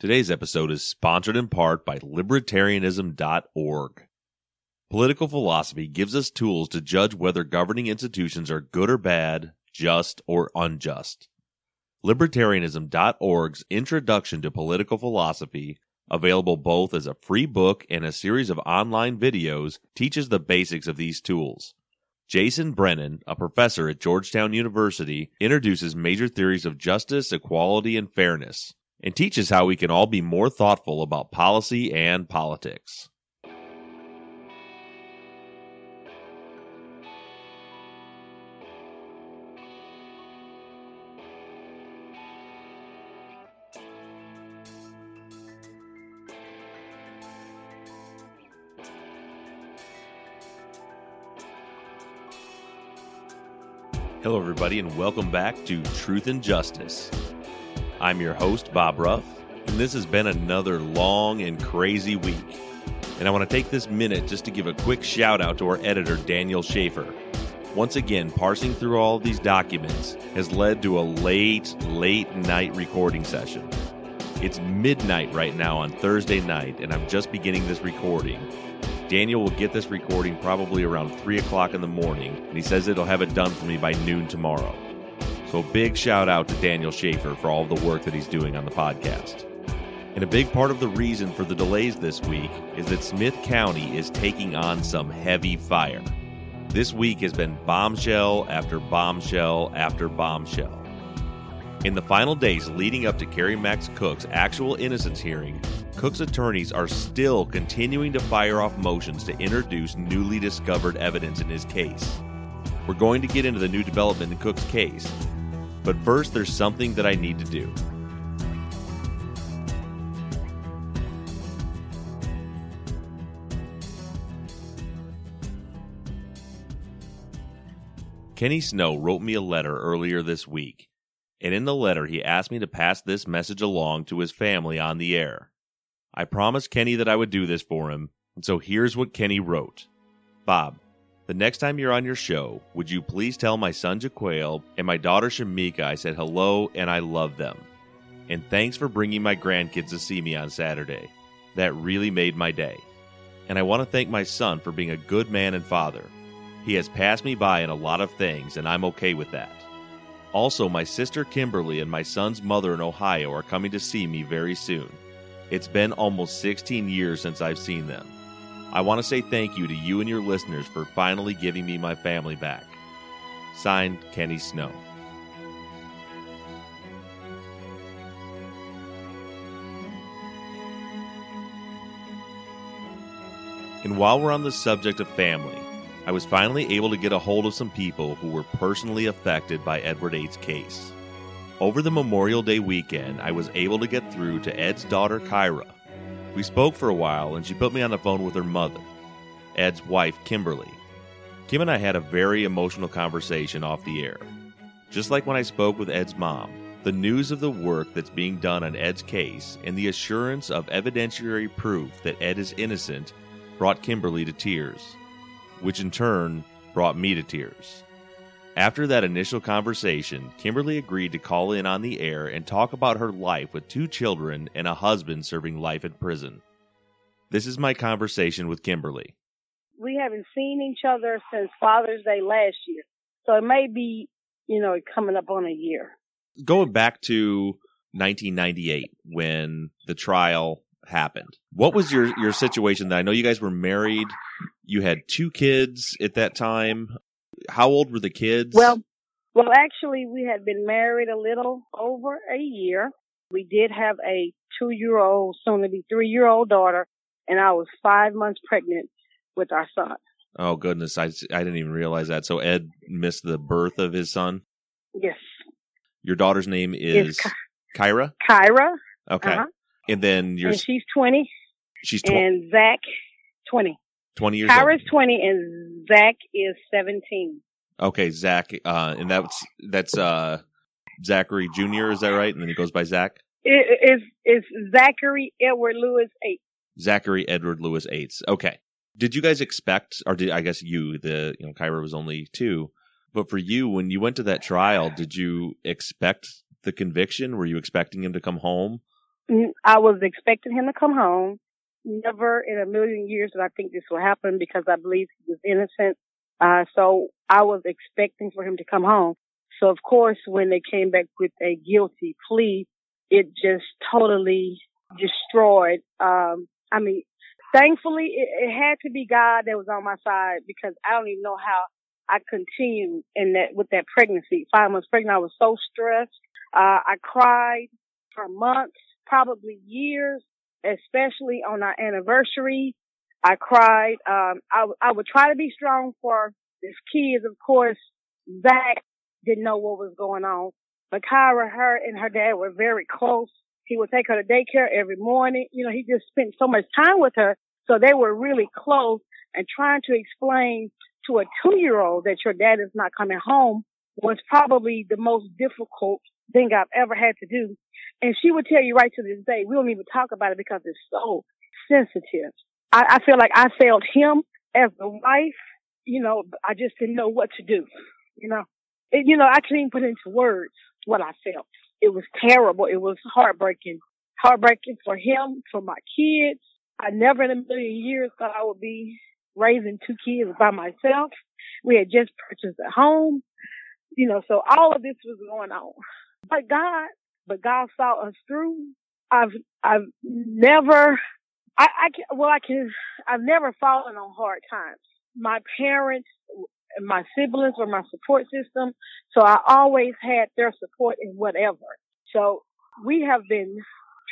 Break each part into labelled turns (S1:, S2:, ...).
S1: Today's episode is sponsored in part by libertarianism.org. Political philosophy gives us tools to judge whether governing institutions are good or bad, just or unjust. Libertarianism.org's Introduction to Political Philosophy, available both as a free book and a series of online videos, teaches the basics of these tools. Jason Brennan, a professor at Georgetown University, introduces major theories of justice, equality, and fairness, and teaches how we can all be more thoughtful about policy and politics. Hello, everybody, and welcome back to Truth and Justice. I'm your host, Bob Ruff, and this has been another long and crazy week. And I want to take this minute just to give a quick shout out to our editor, Daniel Schaefer. Once again, parsing through all of these documents has led to a late, late night recording session. It's midnight right now on Thursday night, and I'm just beginning this recording. Daniel will get this recording probably around 3 o'clock in the morning, and he says it'll have it done for me by noon tomorrow. So, big shout out to Daniel Schaefer for all the work that he's doing on the podcast. And a big part of the reason for the delays this week is that Smith County is taking on some heavy fire. This week has been bombshell after bombshell after bombshell. In the final days leading up to Kerry Max Cook's actual innocence hearing, Cook's attorneys are still continuing to fire off motions to introduce newly discovered evidence in his case. We're going to get into the new development in Cook's case, but first there's something that I need to do. Kenny Snow wrote me a letter earlier this week, and in the letter he asked me to pass this message along to his family on the air. I promised Kenny that I would do this for him, and so here's what Kenny wrote Bob, the next time you're on your show, would you please tell my son Jaquale and my daughter Shamika I said hello and I love them? And thanks for bringing my grandkids to see me on Saturday. That really made my day. And I want to thank my son for being a good man and father. He has passed me by in a lot of things, and I'm okay with that. Also, my sister Kimberly and my son's mother in Ohio are coming to see me very soon. It's been almost 16 years since I've seen them. I want to say thank you to you and your listeners for finally giving me my family back. Signed, Kenny Snow. And while we're on the subject of family, I was finally able to get a hold of some people who were personally affected by Edward Ates' case. Over the Memorial Day weekend, I was able to get through to Ed's daughter, Kyra. We spoke for a while, and she put me on the phone with her mother, Ed's wife, Kimberly. Kim and I had a very emotional conversation off the air. Just like when I spoke with Ed's mom, the news of the work that's being done on Ed's case and the assurance of evidentiary proof that Ed is innocent brought Kimberly to tears, which in turn brought me to tears. After that initial conversation, Kimberly agreed to call in on the air and talk about her life with two children and a husband serving life in prison. This is my conversation with Kimberly.
S2: We haven't seen each other since Father's Day last year. So it may be, you know, coming up on a year.
S1: Going back to 1998 when the trial happened. What was your your situation? That I know you guys were married. You had two kids at that time. How old were the kids?
S2: Well, well, actually, we had been married a little over a year. We did have a two-year-old, soon to be three-year-old daughter, and I was five months pregnant with our son.
S1: Oh goodness, I I didn't even realize that. So Ed missed the birth of his son.
S2: Yes.
S1: Your daughter's name is
S2: Ky-
S1: Kyra.
S2: Kyra.
S1: Okay,
S2: Uh-huh.
S1: and then you're
S2: And she's 20
S1: she's tw-
S2: and Zach 20.
S1: Twenty years old.
S2: Kyra's 20 and Zach is 17.
S1: Okay, Zach, uh, and that's that's uh, Zachary Junior. Is that right? And then he goes by Zach.
S2: It is is Zachary Edward Lewis Ates.
S1: Zachary Edward Lewis Ates. Okay. Did you guys expect, or did I guess you, the you know, Kyra was only two, but for you, when you went to that trial, did you expect the conviction? Were you expecting him to come home?
S2: Mm, I was expecting him to come home. Never in a million years did I think this will happen because I believe he was innocent. Uh, so I was expecting for him to come home. So of course, when they came back with a guilty plea, it just totally destroyed. Um, I mean, thankfully it, it had to be God that was on my side because I don't even know how I continued in that with that pregnancy. Five months pregnant, I was so stressed. Uh, I cried for months, probably years, especially on our anniversary. I cried. Um, I, I would try to be strong for his kids. Of course, Zach didn't know what was going on, but Kyra, her and her dad were very close. He would take her to daycare every morning. You know, he just spent so much time with her. So they were really close and trying to explain to a two year old that your dad is not coming home was probably the most difficult thing I've ever had to do. And she would tell you right to this day, we don't even talk about it because it's so sensitive. I, I feel like I failed him as a wife. You know, I just didn't know what to do. You know, it, you know, I can't even put into words what I felt. It was terrible. It was heartbreaking. Heartbreaking for him, for my kids. I never in a million years thought I would be raising two kids by myself. We had just purchased a home. You know, so all of this was going on. But God, but God saw us through. I've, I've never, I, I can, well, I can, I've never fallen on hard times. My parents and my siblings were my support system. So I always had their support in whatever. So we have been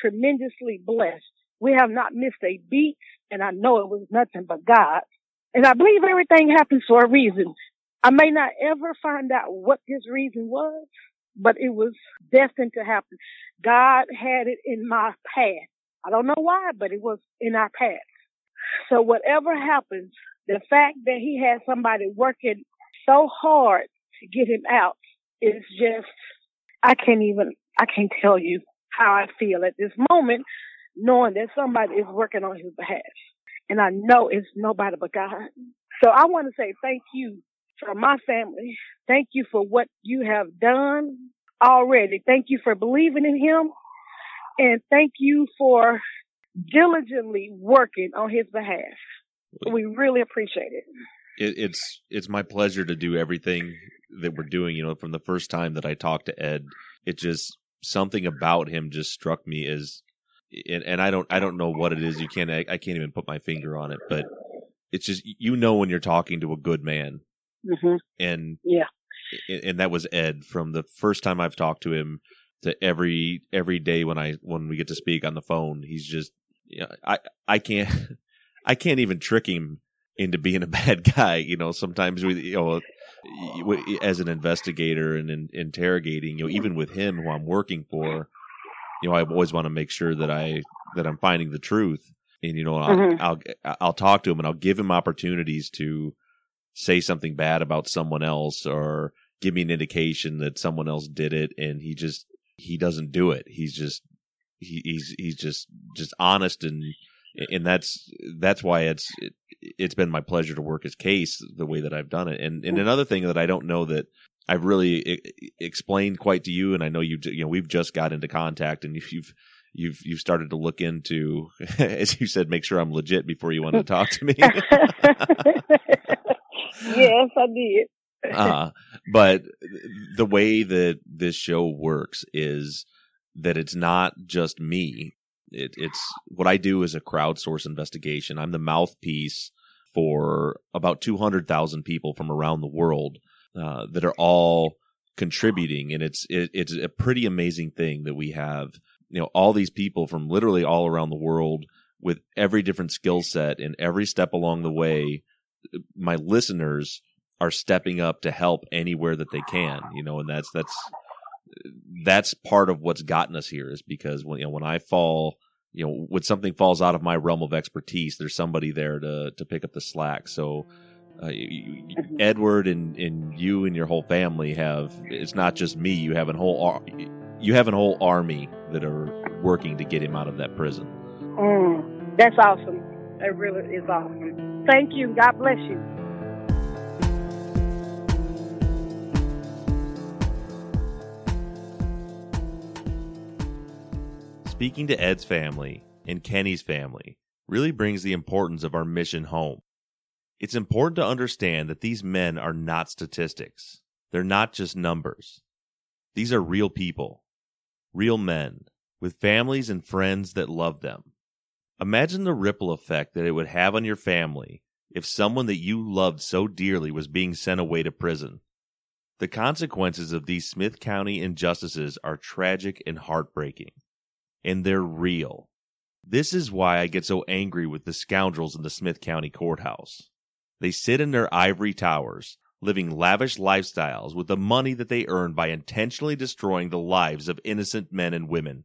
S2: tremendously blessed. We have not missed a beat and I know it was nothing but God. And I believe everything happens for a reason. I may not ever find out what this reason was, but it was destined to happen. God had it in my path. I don't know why, but it was in our path. So whatever happens, the fact that he had somebody working so hard to get him out is just, I can't even, I can't tell you how I feel at this moment, knowing that somebody is working on his behalf. And I know it's nobody but God. So I want to say thank you for my family. Thank you for what you have done already. Thank you for believing in him. And thank you for diligently working on his behalf. We really appreciate it.
S1: It, it's it's my pleasure to do everything that we're doing. You know, from the first time that I talked to Ed, it just something about him just struck me as, and, and I don't I don't know what it is. You can't I, I can't even put my finger on it, but it's just you know when you're talking to a good man,
S2: hmm
S1: and
S2: Yeah.
S1: and, that was Ed from the first time I've talked to him to every every day when I when we get to speak on the phone. He's just you know, I I can't I can't even trick him into being a bad guy. You know, sometimes we you know as an investigator and in, interrogating, you know, even with him who I'm working for, you know, I always want to make sure that I that I'm finding the truth. And you know, I'll,
S2: Mhm.
S1: I'll I'll talk to him and I'll give him opportunities to say something bad about someone else or give me an indication that someone else did it and he just he doesn't do it. He's just he, he's he's just just honest and and that's that's why it's it, it's been my pleasure to work his case the way that I've done it. And and another thing that I don't know that I've really e- explained quite to you and I know you you know we've just got into contact and you've you've you've started to look into as you said make sure I'm legit before you want to talk to me
S2: yes, I did.
S1: uh, but the way that this show works is that it's not just me. It, it's what I do is a crowdsource investigation. I'm the mouthpiece for about 200,000 people from around the world uh, that are all contributing, and it's it, it's a pretty amazing thing that we have. You know, all these people from literally all around the world with every different skill set and every step along the way. My listeners are stepping up to help anywhere that they can, you know, and that's that's that's part of what's gotten us here is because when you know when I fall, you know, when something falls out of my realm of expertise, there's somebody there to to pick up the slack. So. Uh, you,
S2: Mhm.
S1: Edward and, and you and your whole family have it's not just me you have a whole ar- you have a whole army that are working to get him out of that prison
S2: Mm, that's awesome. That really is awesome. Thank you. God bless you.
S1: Speaking to Ed's family and Kenny's family really brings the importance of our mission home. It's important to understand that these men are not statistics. They're not just numbers. These are real people, real men, with families and friends that love them. Imagine the ripple effect that it would have on your family if someone that you loved so dearly was being sent away to prison. The consequences of these Smith County injustices are tragic and heartbreaking and they're real. This is why I get so angry with the scoundrels in the Smith County Courthouse. They sit in their ivory towers, living lavish lifestyles with the money that they earn by intentionally destroying the lives of innocent men and women.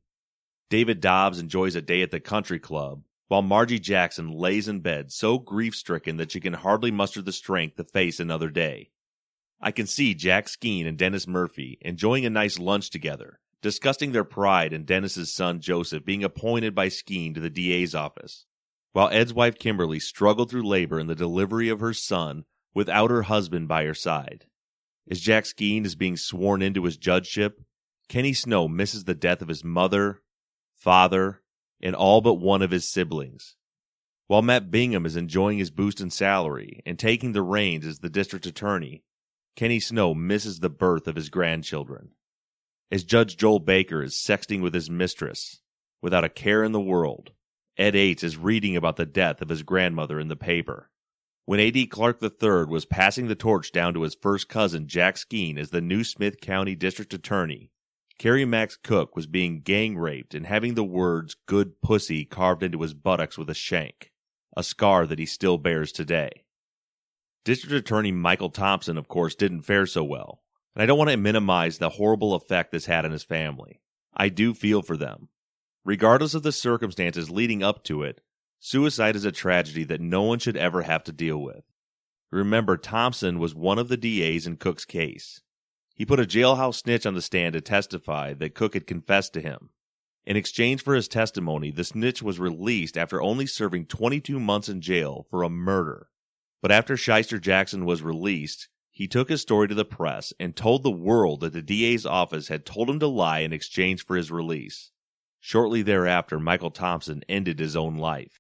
S1: David Dobbs enjoys a day at the country club, while Margie Jackson lays in bed so grief stricken that she can hardly muster the strength to face another day. I can see Jack Skeen and Dennis Murphy enjoying a nice lunch together, discussing their pride in Dennis's son Joseph being appointed by Skeen to the DA's office, while Ed's wife Kimberly struggled through labor in the delivery of her son without her husband by her side. As Jack Skeen is being sworn into his judgeship, Kenny Snow misses the death of his mother, father, and all but one of his siblings. While Matt Bingham is enjoying his boost in salary and taking the reins as the district attorney, Kenny Snow misses the birth of his grandchildren as Judge Joel Baker is sexting with his mistress without a care in the world. Ed Ates is reading about the death of his grandmother in the paper. When A.D. Clark III was passing the torch down to his first cousin, Jack Skeen, as the new Smith County District Attorney, Kerry Max Cook was being gang raped and having the words good pussy carved into his buttocks with a shank, a scar that he still bears today. District Attorney Michael Thompson, of course, didn't fare so well, and I don't want to minimize the horrible effect this had on his family. I do feel for them. Regardless of the circumstances leading up to it, suicide is a tragedy that no one should ever have to deal with. Remember, Thompson was one of the DAs in Cook's case. He put a jailhouse snitch on the stand to testify that Cook had confessed to him. In exchange for his testimony, the snitch was released after only serving 22 months in jail for a murder. But after Shyster Jackson was released, he took his story to the press and told the world that the DA's office had told him to lie in exchange for his release. Shortly thereafter, Michael Thompson ended his own life.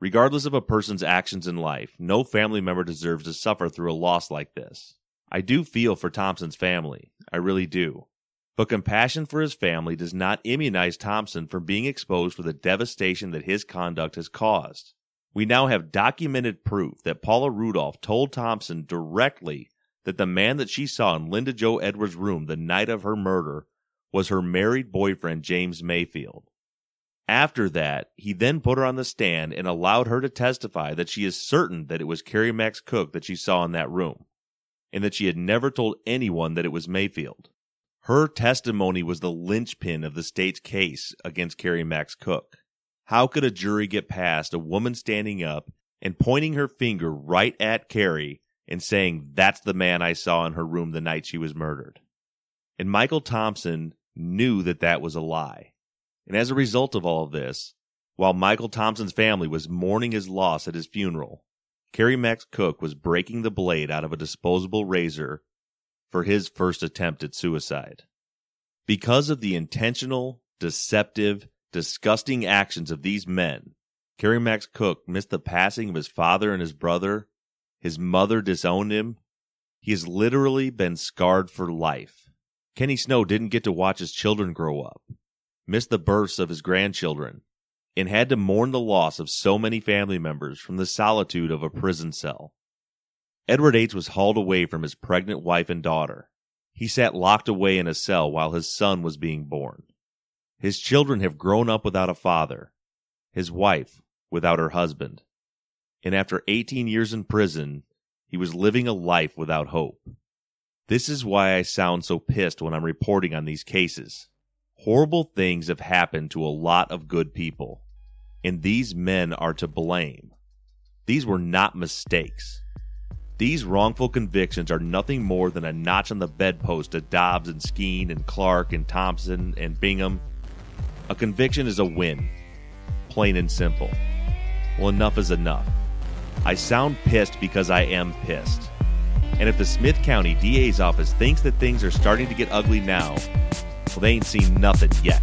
S1: Regardless of a person's actions in life, no family member deserves to suffer through a loss like this. I do feel for Thompson's family. I really do. But compassion for his family does not immunize Thompson from being exposed for the devastation that his conduct has caused. We now have documented proof that Paula Rudolph told Thompson directly that the man that she saw in Linda Jo Edwards' room the night of her murder was her married boyfriend, James Mayfield. After that, he then put her on the stand and allowed her to testify that she is certain that it was Kerry Max Cook that she saw in that room, and that she had never told anyone that it was Mayfield. Her testimony was the linchpin of the state's case against Kerry Max Cook. How could a jury get past a woman standing up and pointing her finger right at Kerry and saying, That's the man I saw in her room the night she was murdered? And Michael Thompson knew that that was a lie. And as a result of all of this, while Michael Thompson's family was mourning his loss at his funeral, Kerry Max Cook was breaking the blade out of a disposable razor for his first attempt at suicide. Because of the intentional, deceptive, disgusting actions of these men, Kerry Max Cook missed the passing of his father and his brother. His mother disowned him. He has literally been scarred for life. Kenny Snow didn't get to watch his children grow up, missed the births of his grandchildren, and had to mourn the loss of so many family members from the solitude of a prison cell. Edward Ates was hauled away from his pregnant wife and daughter. He sat locked away in a cell while his son was being born. His children have grown up without a father, his wife without her husband. And after 18 years in prison, he was living a life without hope. This is why I sound so pissed when I'm reporting on these cases. Horrible things have happened to a lot of good people, and these men are to blame. These were not mistakes. These wrongful convictions are nothing more than a notch on the bedpost of Dobbs and Skeen and Clark and Thompson and Bingham. A conviction is a win. Plain and simple. Well, enough is enough. I sound pissed because I am pissed. And if the Smith County DA's office thinks that things are starting to get ugly now, well, they ain't seen nothing yet.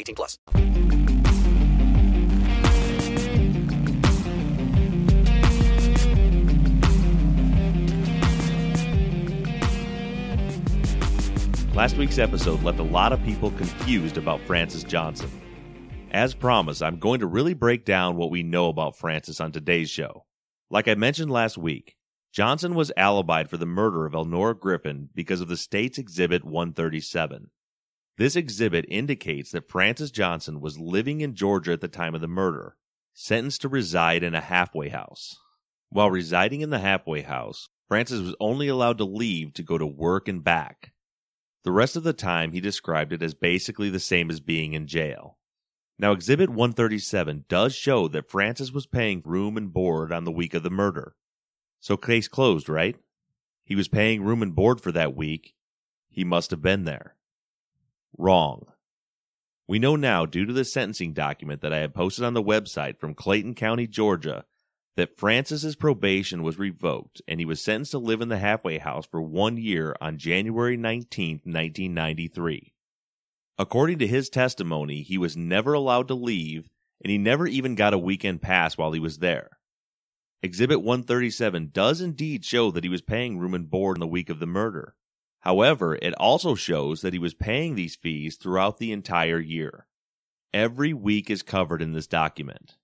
S3: 18 plus.
S1: Last week's episode left a lot of people confused about Francis Johnson. As promised, I'm going to really break down what we know about Francis on today's show. Like I mentioned last week, Johnson was alibied for the murder of Elnora Griffin because of the state's Exhibit 137. This exhibit indicates that Francis Johnson was living in Georgia at the time of the murder, sentenced to reside in a halfway house. While residing in the halfway house, Francis was only allowed to leave to go to work and back. The rest of the time, he described it as basically the same as being in jail. Now, Exhibit 137 does show that Francis was paying room and board on the week of the murder. So, case closed, right? He was paying room and board for that week. He must have been there. Wrong. We know now, due to the sentencing document that I had posted on the website from Clayton County, Georgia, that Francis's probation was revoked and he was sentenced to live in the halfway house for one year on January 19, 1993. According to his testimony, he was never allowed to leave, and he never even got a weekend pass while he was there. Exhibit 137 does indeed show that he was paying room and board in the week of the murder. However, it also shows that he was paying these fees throughout the entire year. Every week is covered in this document.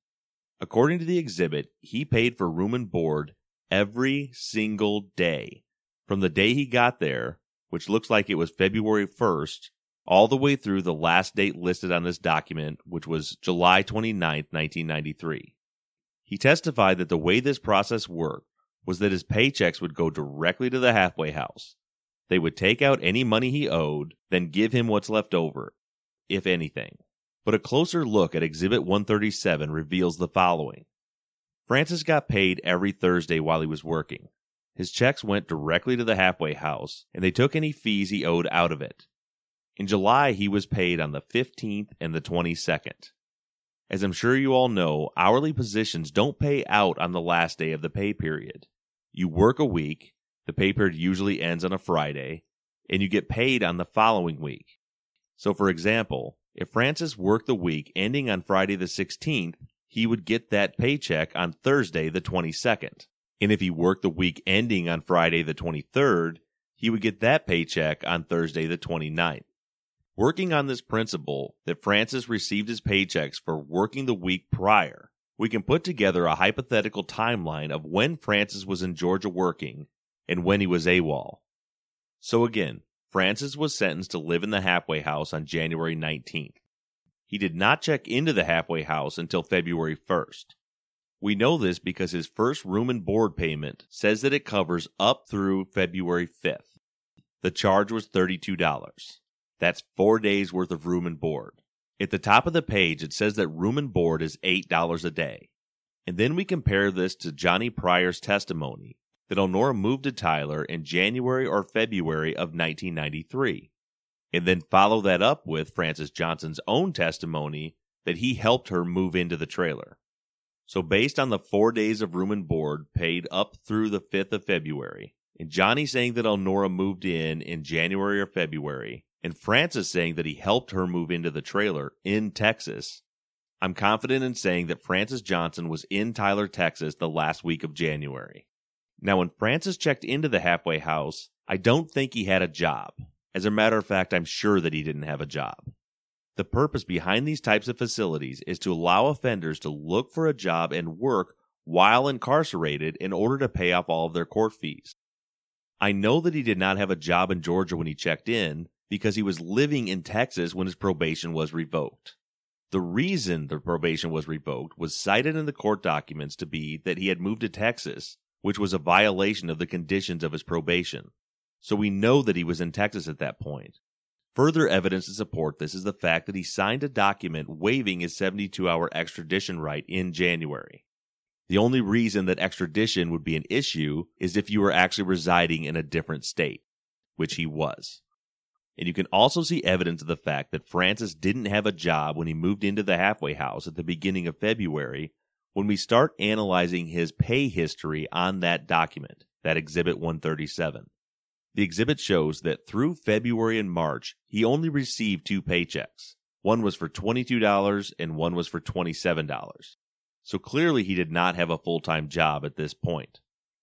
S1: According to the exhibit, he paid for room and board every single day. From the day he got there, which looks like it was February 1st, all the way through the last date listed on this document, which was July 29, 1993. He testified that the way this process worked was that his paychecks would go directly to the halfway house. They would take out any money he owed, then give him what's left over, if anything. But a closer look at Exhibit 137 reveals the following. Francis got paid every Thursday while he was working. His checks went directly to the halfway house, and they took any fees he owed out of it. In July, he was paid on the 15th and the 22nd. As I'm sure you all know, hourly positions don't pay out on the last day of the pay period. You work a week, the pay period usually ends on a Friday, and you get paid on the following week. So, for example, if Francis worked the week ending on Friday the 16th, he would get that paycheck on Thursday the 22nd. And if he worked the week ending on Friday the 23rd, he would get that paycheck on Thursday the 29th. Working on this principle that Francis received his paychecks for working the week prior, we can put together a hypothetical timeline of when Francis was in Georgia working and when he was AWOL. So again, Francis was sentenced to live in the halfway house on January 19th. He did not check into the halfway house until February 1st. We know this because his first room and board payment says that it covers up through February 5th. The charge was $32. That's four days worth of room and board. At the top of the page, it says that room and board is $8 a day. And then we compare this to Johnny Pryor's testimony that Elnora moved to Tyler in January or February of 1993, and then follow that up with Francis Johnson's own testimony that he helped her move into the trailer. So, based on the four days of room and board paid up through the 5th of February, and Johnny saying that Elnora moved in in January or February, and Francis saying that he helped her move into the trailer in Texas, I'm confident in saying that Francis Johnson was in Tyler, Texas the last week of January. Now, when Francis checked into the halfway house, I don't think he had a job. As a matter of fact, I'm sure that he didn't have a job. The purpose behind these types of facilities is to allow offenders to look for a job and work while incarcerated in order to pay off all of their court fees. I know that he did not have a job in Georgia when he checked in because he was living in Texas when his probation was revoked. The reason the probation was revoked was cited in the court documents to be that he had moved to Texas, which was a violation of the conditions of his probation. So we know that he was in Texas at that point. Further evidence to support this is the fact that he signed a document waiving his 72 hour extradition right in January. The only reason that extradition would be an issue is if you were actually residing in a different state, which he was. And you can also see evidence of the fact that Francis didn't have a job when he moved into the halfway house at the beginning of February when we start analyzing his pay history on that document, that Exhibit 137. The exhibit shows that through February and March, he only received two paychecks. One was for $22 and one was for $27. So clearly he did not have a full time job at this point.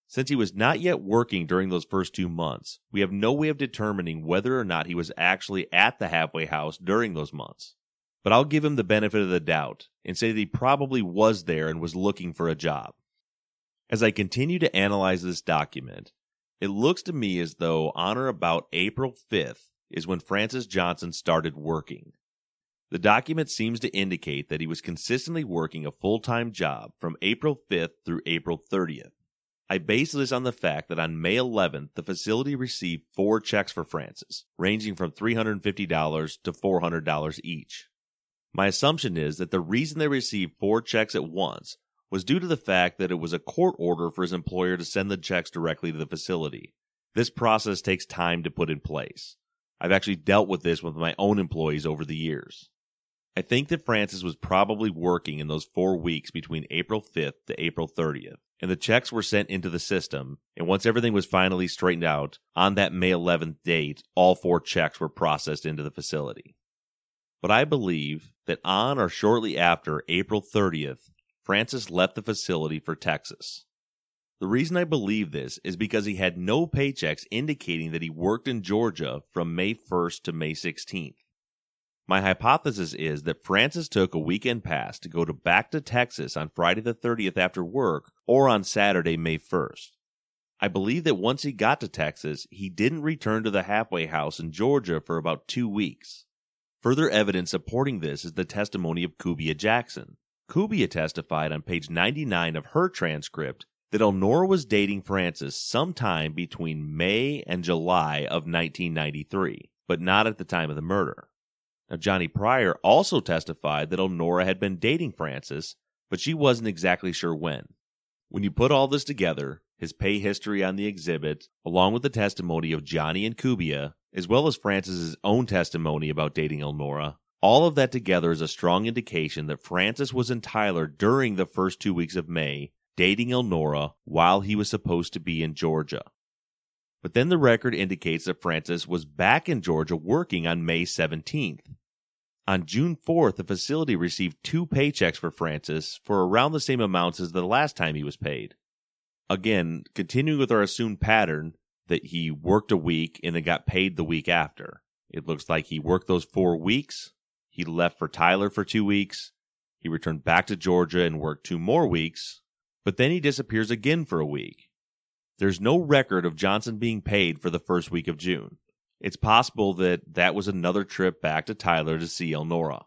S1: Since he was not yet working during those first two months, we have no way of determining whether or not he was actually at the halfway house during those months. But I'll give him the benefit of the doubt and say that he probably was there and was looking for a job. As I continue to analyze this document, it looks to me as though on or about April 5th is when Francis Johnson started working. The document seems to indicate that he was consistently working a full time job from April 5th through April 30th. I base this on the fact that on May 11th, the facility received four checks for Francis, ranging from $350 to $400 each. My assumption is that the reason they received four checks at once was due to the fact that it was a court order for his employer to send the checks directly to the facility. This process takes time to put in place. I've actually dealt with this with my own employees over the years. I think that Francis was probably working in those four weeks between April 5th to April 30th and the checks were sent into the system. And once everything was finally straightened out, on that May 11th date, all four checks were processed into the facility. But I believe that on or shortly after April 30th, Francis left the facility for Texas. The reason I believe this is because he had no paychecks indicating that he worked in Georgia from May 1st to May 16th. My hypothesis is that Francis took a weekend pass to go to back to Texas on Friday the 30th after work or on Saturday, May 1st. I believe that once he got to Texas, he didn't return to the halfway house in Georgia for about two weeks. Further evidence supporting this is the testimony of Kubia Jackson. Kubia testified on page 99 of her transcript that Elnora was dating Francis sometime between May and July of 1993, but not at the time of the murder. Now, Johnny Pryor also testified that Elnora had been dating Francis, but she wasn't exactly sure when. When you put all this together, his pay history on the exhibit, along with the testimony of Johnny and Kubia, as well as Francis's own testimony about dating Elnora, all of that together is a strong indication that Francis was in Tyler during the first two weeks of May, dating Elnora while he was supposed to be in Georgia. But then the record indicates that Francis was back in Georgia working on May 17th. On June 4th, the facility received two paychecks for Francis for around the same amounts as the last time he was paid. Again, continuing with our assumed pattern that he worked a week and then got paid the week after. It looks like he worked those four weeks. He left for Tyler for two weeks. He returned back to Georgia and worked two more weeks, but then he disappears again for a week. There's no record of Johnson being paid for the first week of June. It's possible that that was another trip back to Tyler to see Elnora.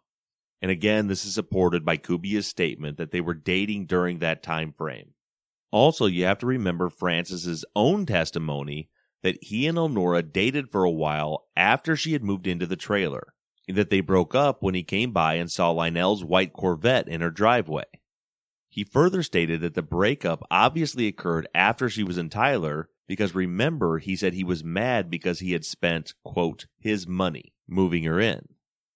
S1: And again, this is supported by Kubia's statement that they were dating during that time frame. Also, you have to remember Francis's own testimony that he and Elnora dated for a while after she had moved into the trailer, and that they broke up when he came by and saw Lionel's white Corvette in her driveway. He further stated that the breakup obviously occurred after she was in Tyler because remember, he said he was mad because he had spent, quote, his money moving her in.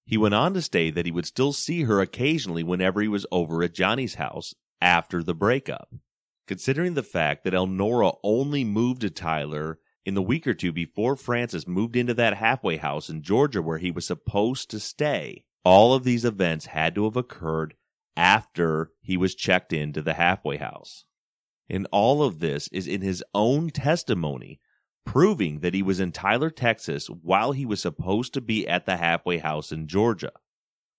S1: He went on to state that he would still see her occasionally whenever he was over at Johnny's house after the breakup. Considering the fact that Elnora only moved to Tyler in the week or two before Francis moved into that halfway house in Georgia where he was supposed to stay, all of these events had to have occurred after he was checked into the halfway house. And all of this is in his own testimony, proving that he was in Tyler, Texas while he was supposed to be at the halfway house in Georgia.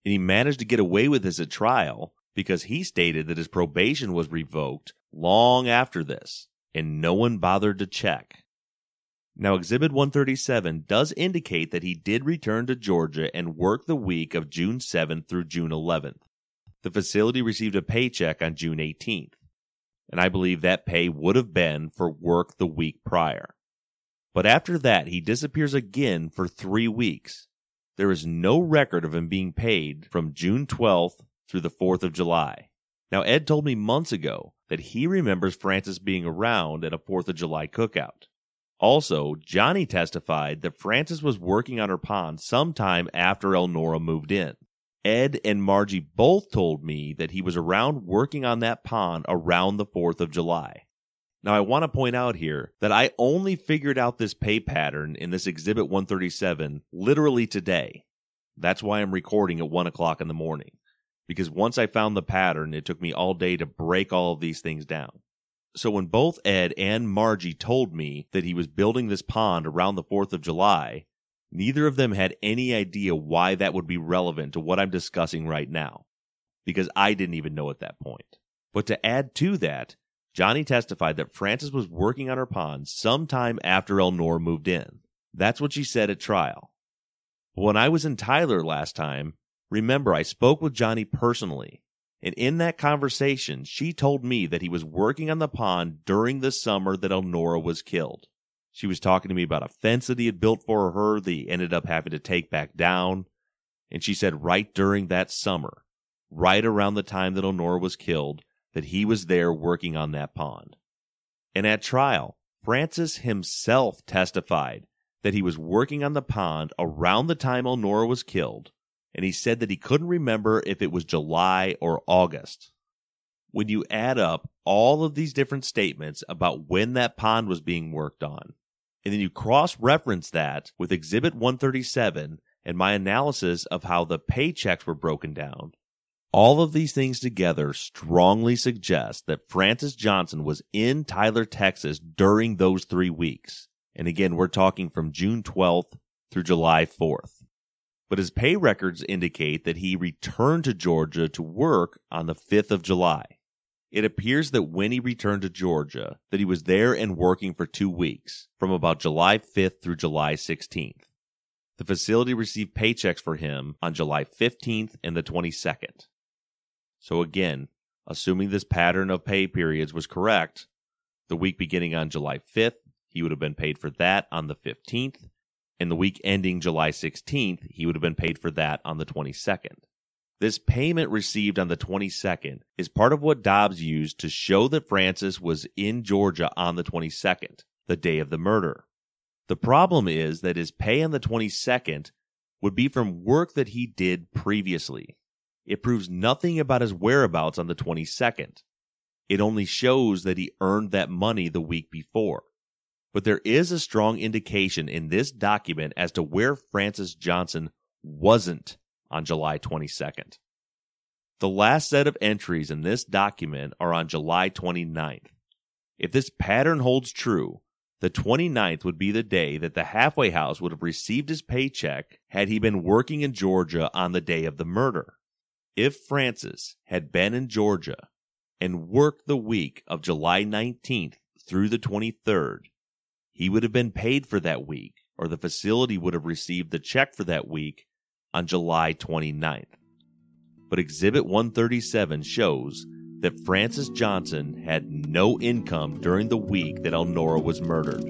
S1: And he managed to get away with this at trial because he stated that his probation was revoked long after this, and no one bothered to check. Now, Exhibit 137 does indicate that he did return to Georgia and work the week of June 7th through June 11th. The facility received a paycheck on June 18th, and I believe that pay would have been for work the week prior. But after that, he disappears again for three weeks. There is no record of him being paid from June 12th through the 4th of July. Now, Ed told me months ago that he remembers Francis being around at a 4th of July cookout. Also, Johnny testified that Francis was working on her pond sometime after Elnora moved in. Ed and Margie both told me that he was around working on that pond around the 4th of July. Now, I want to point out here that I only figured out this pay pattern in this Exhibit 137 literally today. That's why I'm recording at 1 o'clock in the morning. Because once I found the pattern, it took me all day to break all of these things down. So when both Ed and Margie told me that he was building this pond around the 4th of July, neither of them had any idea why that would be relevant to what I'm discussing right now. Because I didn't even know at that point. But to add to that, Johnny testified that Francis was working on her pond sometime after Elnora moved in. That's what she said at trial. When I was in Tyler last time, remember I spoke with Johnny personally, and in that conversation, she told me that he was working on the pond during the summer that Elnora was killed. She was talking to me about a fence that he had built for her that he ended up having to take back down. And she said right during that summer, right around the time that Elnora was killed, that he was there working on that pond. And at trial, Francis himself testified that he was working on the pond around the time Elnora was killed, and he said that he couldn't remember if it was July or August. When you add up all of these different statements about when that pond was being worked on, and then you cross reference that with Exhibit 137 and my analysis of how the paychecks were broken down, all of these things together strongly suggest that Francis Johnson was in Tyler, Texas during those three weeks. And again, we're talking from June 12th through July 4th. But his pay records indicate that he returned to Georgia to work on the 5th of July. It appears that when he returned to Georgia, that he was there and working for two weeks, from about July 5th through July 16th. The facility received paychecks for him on July 15th and the 22nd. So again, assuming this pattern of pay periods was correct, the week beginning on July 5th, he would have been paid for that on the 15th, and the week ending July 16th, he would have been paid for that on the 22nd. This payment received on the 22nd is part of what Dobbs used to show that Francis was in Georgia on the 22nd, the day of the murder. The problem is that his pay on the 22nd would be from work that he did previously. It proves nothing about his whereabouts on the 22nd. It only shows that he earned that money the week before. But there is a strong indication in this document as to where Francis Johnson wasn't on July 22nd. The last set of entries in this document are on July 29th. If this pattern holds true, the 29th would be the day that the halfway house would have received his paycheck had he been working in Georgia on the day of the murder. If Francis had been in Georgia and worked the week of July 19th through the 23rd, he would have been paid for that week, or the facility would have received the check for that week on July 29th. But Exhibit 137 shows that Francis Johnson had no income during the week that Elnora was murdered.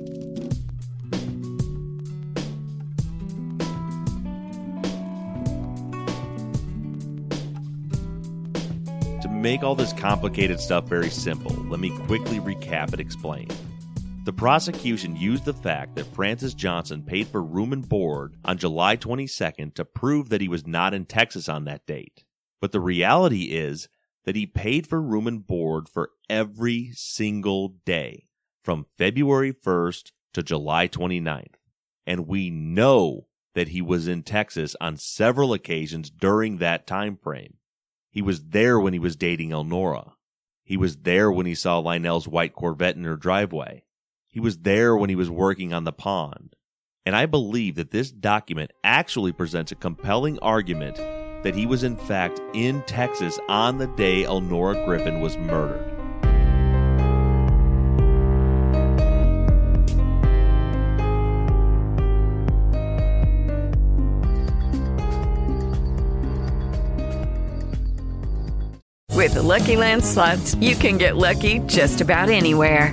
S1: To make all this complicated stuff very simple, let me quickly recap and explain. The prosecution used the fact that Francis Johnson paid for room and board on July 22nd to prove that he was not in Texas on that date. But the reality is that he paid for room and board for every single day from February 1st to July 29th. And we know that he was in Texas on several occasions during that time frame. He was there when he was dating Elnora. He was there when he saw Lionel's white Corvette in her driveway. He was there when he was working on the pond. And I believe that this document actually presents a compelling argument that he was in fact in Texas on the day Elnora Griffin was murdered.
S4: With the Lucky Land slots, you can get lucky just about anywhere.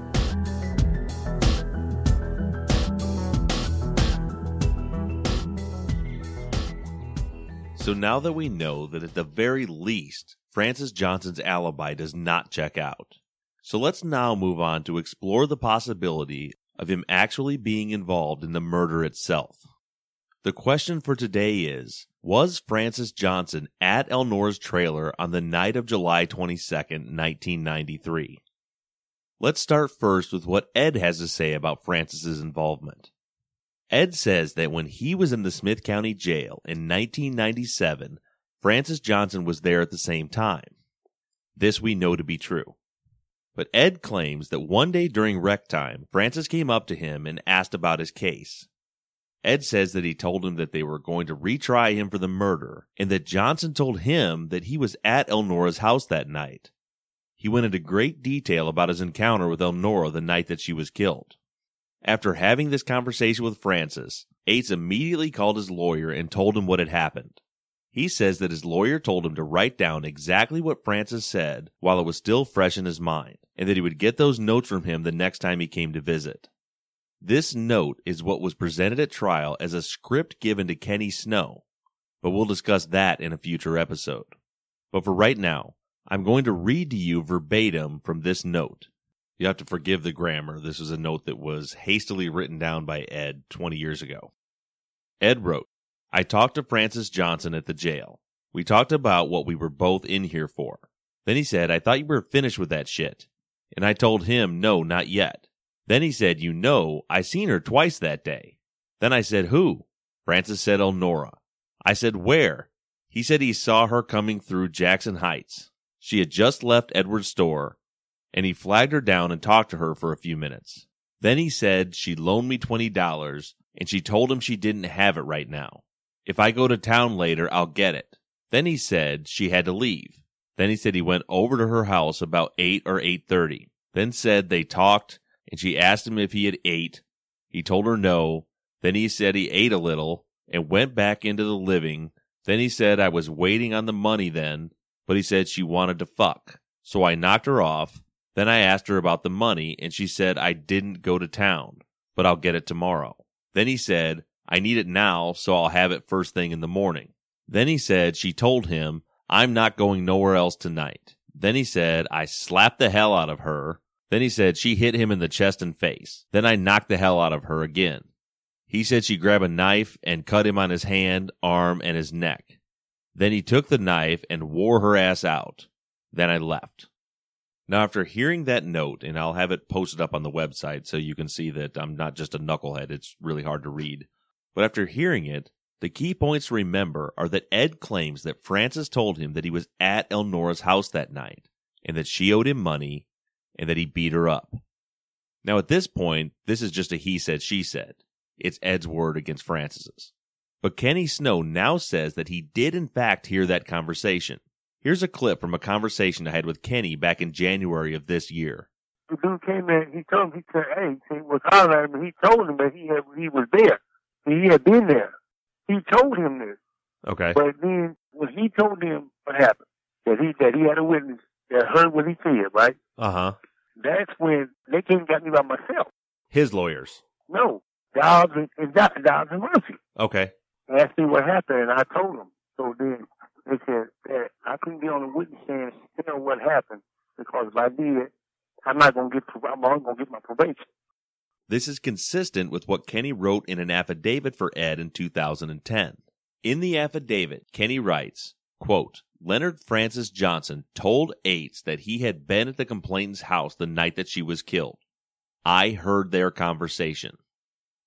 S1: So now that we know that at the very least, Francis Johnson's alibi does not check out. So let's now move on to explore the possibility of him actually being involved in the murder itself. The question for today is Was Francis Johnson at Elnora's trailer on the night of July 22nd, 1993? Let's start first with what Ed has to say about Francis's involvement. Ed says that when he was in the Smith County Jail in 1997, Francis Johnson was there at the same time. This we know to be true. But Ed claims that one day during rec time, Francis came up to him and asked about his case. Ed says that he told him that they were going to retry him for the murder and that Johnson told him that he was at Elnora's house that night. He went into great detail about his encounter with Elnora the night that she was killed. After having this conversation with Francis, Ates immediately called his lawyer and told him what had happened. He says that his lawyer told him to write down exactly what Francis said while it was still fresh in his mind, and that he would get those notes from him the next time he came to visit. This note is what was presented at trial as a script given to Kenny Snow, but we'll discuss that in a future episode. But for right now, I'm going to read to you verbatim from this note. You have to forgive the grammar. This was a note that was hastily written down by Ed 20 years ago. Ed wrote, I talked to Francis Johnson at the jail. We talked about what we were both in here for. Then he said, I thought you were finished with that shit. And I told him, no, not yet. Then he said, you know, I seen her twice that day. Then I said, who? Francis said, Elnora. I said, where? He said he saw her coming through Jackson Heights. She had just left Edward's store and he flagged her down and talked to her for a few minutes. Then he said she loaned me $20 and she told him she didn't have it right now. If I go to town later, I'll get it. Then he said she had to leave. Then he said he went over to her house about 8 or 8:30. Then said they talked and she asked him if he had ate. He told her no. Then he said he ate a little and went back into the living. Then he said I was waiting on the money then, but he said she wanted to fuck. So I knocked her off then I asked her about the money, and she said I didn't go to town, but I'll get it tomorrow. Then he said, I need it now, so I'll have it first thing in the morning. Then he said she told him, I'm not going nowhere else tonight. Then he said, I slapped the hell out of her. Then he said she hit him in the chest and face. Then I knocked the hell out of her again. He said she grabbed a knife and cut him on his hand, arm, and his neck. Then he took the knife and wore her ass out. Then I left. Now, after hearing that note, and I'll have it posted up on the website so you can see that I'm not just a knucklehead, it's really hard to read. But after hearing it, the key points to remember are that Ed claims that Francis told him that he was at Elnora's house that night, and that she owed him money, and that he beat her up. Now, at this point, this is just a he said, she said. It's Ed's word against Francis's. But Kenny Snow now says that he did in fact hear that conversation. Here's a clip from a conversation I had with Kenny back in January of this year.
S5: The dude came in, he told him, he said, hey, he was hollering at him, he told him that he had, he was there. He had been there. He told him this.
S1: Okay.
S5: But then when he told him what happened, that he that he had a witness that heard what he said, right?
S1: Uh huh.
S5: That's when they came and got me by myself.
S1: His lawyers.
S5: No, Dobbs and, and Dr. Dobbs and Murphy
S1: Okay.
S5: asked me what happened, and I told them. So then they said that I couldn't be on the witness stand and tell what happened because if I did, I'm not gonna get I'm not gonna get my probation.
S1: This is consistent with what Kenny wrote in an affidavit for Ed in 2010. In the affidavit, Kenny writes, quote, Leonard Francis Johnson told Ates that he had been at the complainant's house the night that she was killed. I heard their conversation.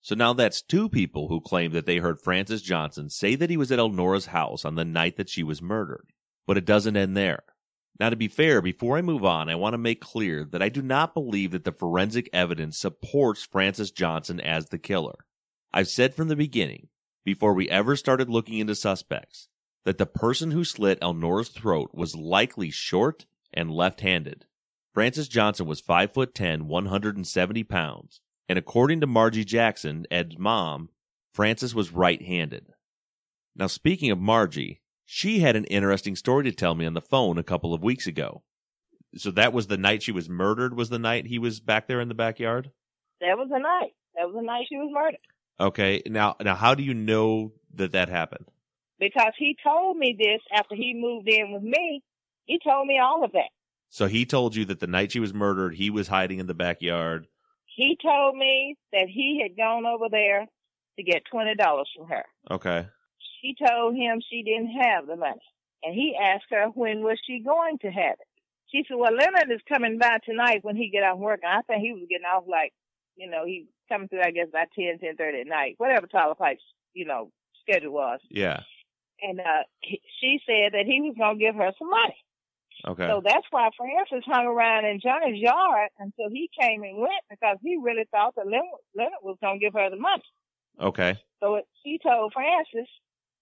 S1: So now that's two people who claim that they heard Francis Johnson say that he was at Elnora's house on the night that she was murdered. But it doesn't end there. Now, to be fair, before I move on, I want to make clear that I do not believe that the forensic evidence supports Francis Johnson as the killer. I've said from the beginning, before we ever started looking into suspects, that the person who slit Elnora's throat was likely short and left-handed. Francis Johnson was 5 foot 10, 170 pounds, and according to Margie Jackson, Ed's mom, Francis was right-handed. Now, speaking of Margie, she had an interesting story to tell me on the phone a couple of weeks ago. So that was the night she was murdered. Was the night he was back there in the backyard?
S6: That was the night. That was the night she was murdered.
S1: Okay. Now, now, how do you know that that happened?
S6: Because he told me this after he moved in with me. He told me all of that.
S1: So he told you that the night she was murdered, he was hiding in the backyard.
S6: He told me that he had gone over there to get $20 from her.
S1: Okay.
S6: She told him she didn't have the money. And he asked her when was she going to have it. She said, well, Leonard is coming by tonight when he get off work. And I think he was getting off like, you know, he coming through, I guess, by 10, 10.30 at night, whatever Tyler Pipe's, you know, schedule was.
S1: Yeah.
S6: And uh, he, she said that he was going to give her some money.
S1: Okay.
S6: So that's why Francis hung around in Johnny's yard until he came and went because he really thought that Leonard, Leonard was going to give her the money.
S1: Okay.
S6: So it, she told Francis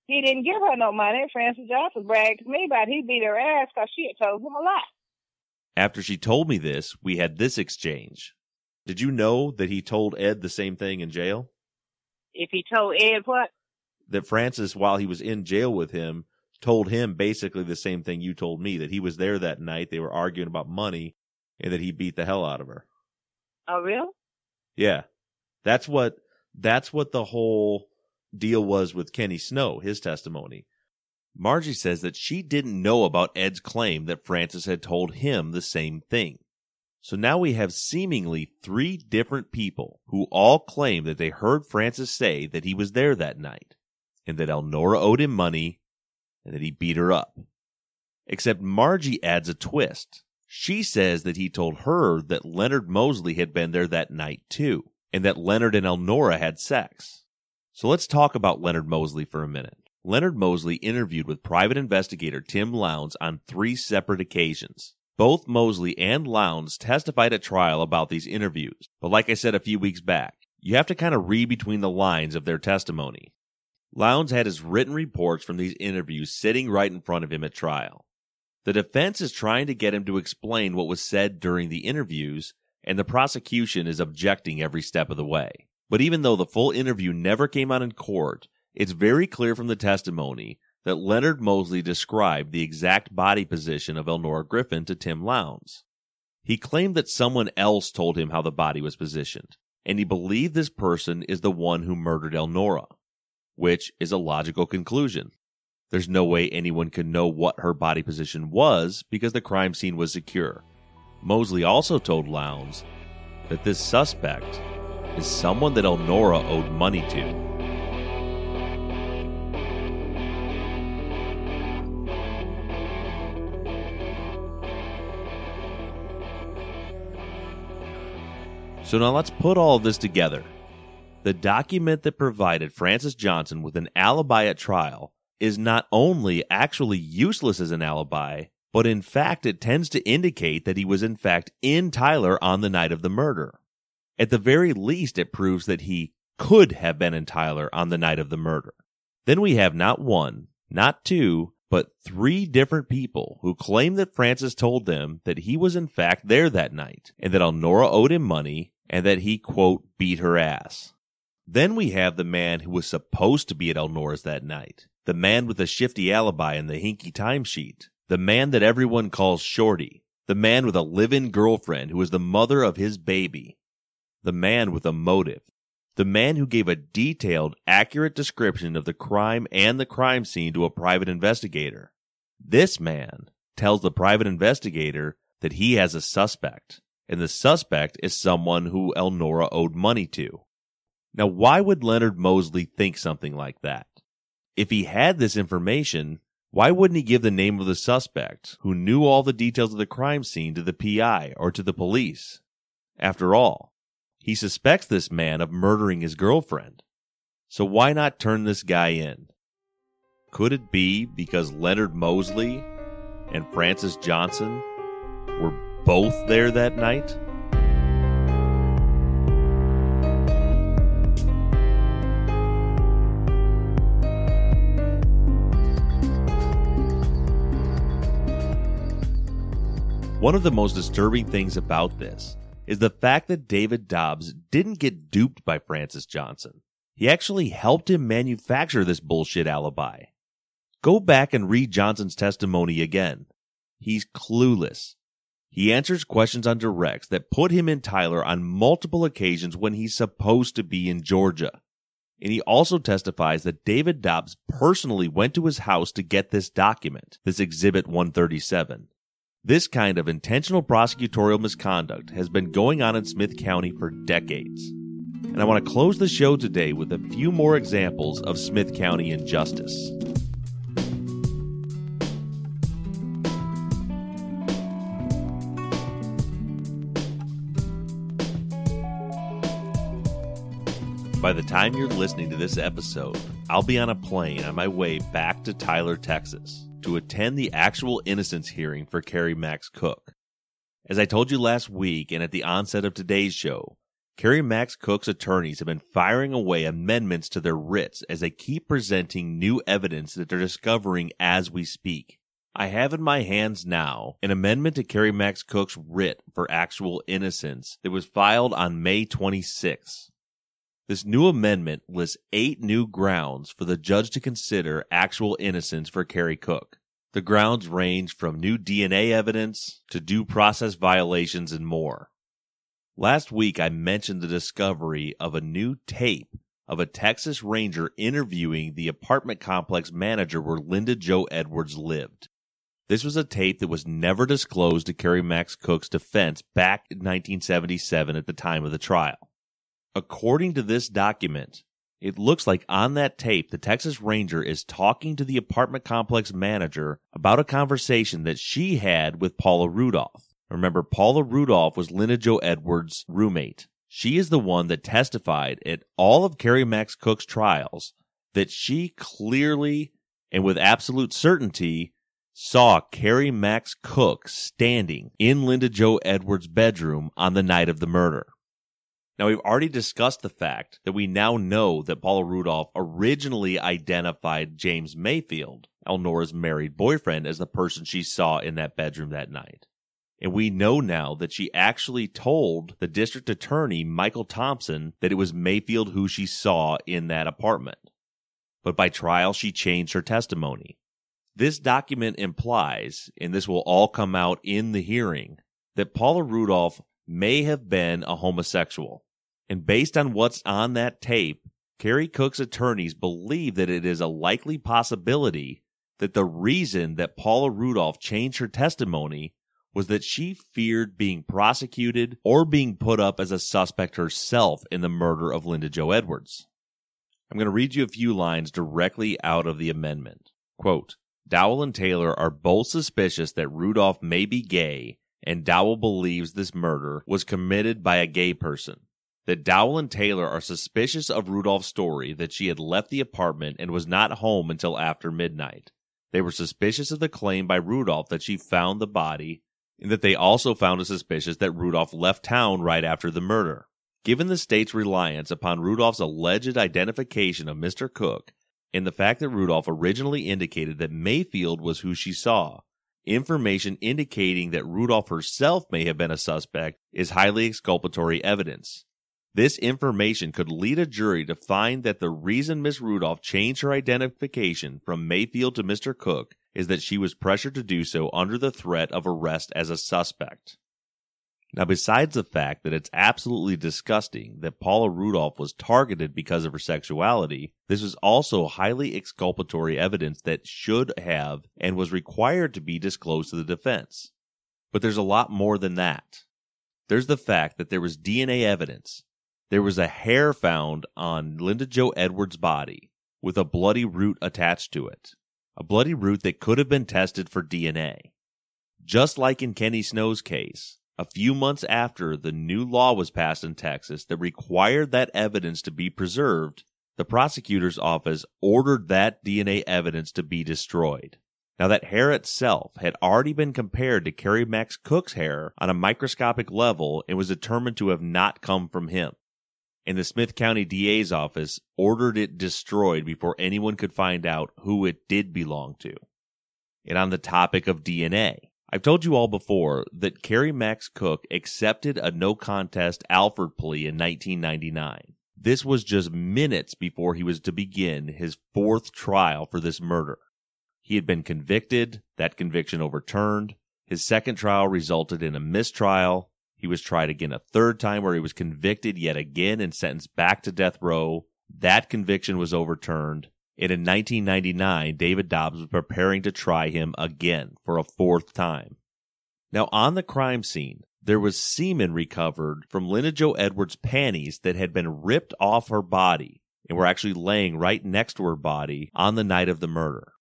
S6: he didn't give her no money. Francis Johnson bragged to me about he beat her ass because she had told him a lie.
S1: After she told me this, we had this exchange. Did you know that he told Ed the same thing in jail?
S6: If he told Ed what?
S1: That Francis, while he was in jail with him, told him basically the same thing you told me that he was there that night. They were arguing about money and that he beat the hell out of her.
S6: Oh, really?
S1: Yeah. That's what that's what the whole deal was with Kenny Snow, his testimony. Margie says that she didn't know about Ed's claim that Francis had told him the same thing. So now we have seemingly three different people who all claim that they heard Francis say that he was there that night and that Elnora owed him money and that he beat her up. Except Margie adds a twist. She says that he told her that Leonard Mosley had been there that night too, and that Leonard and Elnora had sex. So let's talk about Leonard Mosley for a minute. Leonard Mosley interviewed with private investigator Tim Lowndes on three separate occasions. Both Mosley and Lowndes testified at trial about these interviews, but like I said a few weeks back, you have to kind of read between the lines of their testimony. Lowndes had his written reports from these interviews sitting right in front of him at trial. The defense is trying to get him to explain what was said during the interviews, and the prosecution is objecting every step of the way. But even though the full interview never came out in court, it's very clear from the testimony that Leonard Mosley described the exact body position of Elnora Griffin to Tim Lowndes. He claimed that someone else told him how the body was positioned, and he believed this person is the one who murdered Elnora, which is a logical conclusion. There's no way anyone could know what her body position was because the crime scene was secure. Mosley also told Lowndes that this suspect is someone that Elnora owed money to. So now let's put all of this together. The document that provided Francis Johnson with an alibi at trial is not only actually useless as an alibi, but in fact it tends to indicate that he was in fact in Tyler on the night of the murder. At the very least, it proves that he could have been in Tyler on the night of the murder. Then we have not one, not two, but three different people who claim that Francis told them that he was in fact there that night and that Elnora owed him money and that he, quote, beat her ass. Then we have the man who was supposed to be at Elnora's that night, the man with the shifty alibi and the hinky timesheet, the man that everyone calls Shorty, the man with a live-in girlfriend who is the mother of his baby, the man with a motive, the man who gave a detailed, accurate description of the crime and the crime scene to a private investigator. This man tells the private investigator that he has a suspect, and the suspect is someone who Elnora owed money to. Now, why would Leonard Mosley think something like that? If he had this information, why wouldn't he give the name of the suspect, who knew all the details of the crime scene, to the PI or to the police? After all, he suspects this man of murdering his girlfriend. So why not turn this guy in? Could it be because Leonard Mosley and Francis Johnson were both there that night? One of the most disturbing things about this is the fact that David Dobbs didn't get duped by Francis Johnson. He actually helped him manufacture this bullshit alibi. Go back and read Johnson's testimony again. He's clueless. He answers questions on directs that put him in Tyler on multiple occasions when he's supposed to be in Georgia. And he also testifies that David Dobbs personally went to his house to get this document, this Exhibit 137. This kind of intentional prosecutorial misconduct has been going on in Smith County for decades. And I want to close the show today with a few more examples of Smith County injustice. By the time you're listening to this episode, I'll be on a plane on my way back to Tyler, Texas to attend the actual innocence hearing for Kerry Max Cook. As I told you last week and at the onset of today's show, Kerry Max Cook's attorneys have been firing away amendments to their writs as they keep presenting new evidence that they're discovering as we speak. I have in my hands now an amendment to Kerry Max Cook's writ for actual innocence that was filed on May 26. This new amendment lists eight new grounds for the judge to consider actual innocence for Kerry Cook. The grounds range from new DNA evidence to due process violations and more. Last week, I mentioned the discovery of a new tape of a Texas Ranger interviewing the apartment complex manager where Linda Jo Edwards lived. This was a tape that was never disclosed to Kerry Max Cook's defense back in 1977 at the time of the trial. According to this document, it looks like on that tape, the Texas Ranger is talking to the apartment complex manager about a conversation that she had with Paula Rudolph. Remember, Paula Rudolph was Linda Jo Edwards' roommate. She is the one that testified at all of Kerry Max Cook's trials that she clearly and with absolute certainty saw Kerry Max Cook standing in Linda Jo Edwards' bedroom on the night of the murder. Now, we've already discussed the fact that we now know that Paula Rudolph originally identified James Mayfield, Elnora's married boyfriend, as the person she saw in that bedroom that night. And we know now that she actually told the district attorney, Michael Thompson, that it was Mayfield who she saw in that apartment. But by trial, she changed her testimony. This document implies, and this will all come out in the hearing, that Paula Rudolph may have been a homosexual. And based on what's on that tape, Kerry Cook's attorneys believe that it is a likely possibility that the reason that Paula Rudolph changed her testimony was that she feared being prosecuted or being put up as a suspect herself in the murder of Linda Jo Edwards. I'm going to read you a few lines directly out of the amendment. Quote, Dowell and Taylor are both suspicious that Rudolph may be gay and Dowell believes this murder was committed by a gay person. That Dowell and Taylor are suspicious of Rudolph's story that she had left the apartment and was not home until after midnight. They were suspicious of the claim by Rudolph that she found the body, and that they also found it suspicious that Rudolph left town right after the murder. Given the state's reliance upon Rudolph's alleged identification of Mr. Cook, and the fact that Rudolph originally indicated that Mayfield was who she saw, information indicating that Rudolph herself may have been a suspect is highly exculpatory evidence. This information could lead a jury to find that the reason Miss Rudolph changed her identification from Mayfield to Mr. Cook is that she was pressured to do so under the threat of arrest as a suspect. Now, besides the fact that it's absolutely disgusting that Paula Rudolph was targeted because of her sexuality, this is also highly exculpatory evidence that should have and was required to be disclosed to the defense. But there's a lot more than that. There's the fact that there was DNA evidence there was a hair found on Linda Jo Edwards' body with a bloody root attached to it. A bloody root that could have been tested for DNA. Just like in Kenny Snow's case, a few months after the new law was passed in Texas that required that evidence to be preserved, the prosecutor's office ordered that DNA evidence to be destroyed. Now, that hair itself had already been compared to Kerry Max Cook's hair on a microscopic level and was determined to have not come from him and the Smith County DA's office ordered it destroyed before anyone could find out who it did belong to. And on the topic of DNA, I've told you all before that Kerry Max Cook accepted a no contest Alford plea in 1999. This was just minutes before he was to begin his fourth trial for this murder. He had been convicted, that conviction overturned. His second trial resulted in a mistrial, he was tried again a third time where he was convicted yet again and sentenced back to death row. That conviction was overturned. And in 1999, David Dobbs was preparing to try him again for a fourth time. Now, on the crime scene, there was semen recovered from Linda Jo Edwards' panties that had been ripped off her body and were actually laying right next to her body on the night of the murder.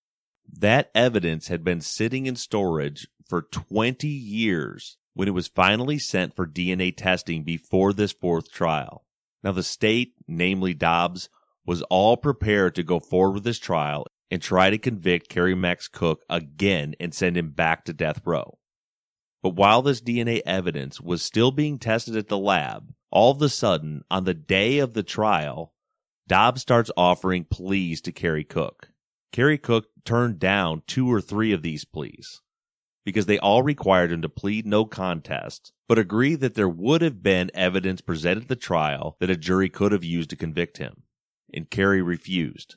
S1: That evidence had been sitting in storage for 20 years when it was finally sent for DNA testing before this fourth trial. Now, the state, namely Dobbs, was all prepared to go forward with this trial and try to convict Kerry Max Cook again and send him back to death row. But while this DNA evidence was still being tested at the lab, all of a sudden, on the day of the trial, Dobbs starts offering pleas to Kerry Cook. Kerry Cook turned down two or three of these pleas because they all required him to plead no contest, but agreed that there would have been evidence presented at the trial that a jury could have used to convict him. And Kerry refused.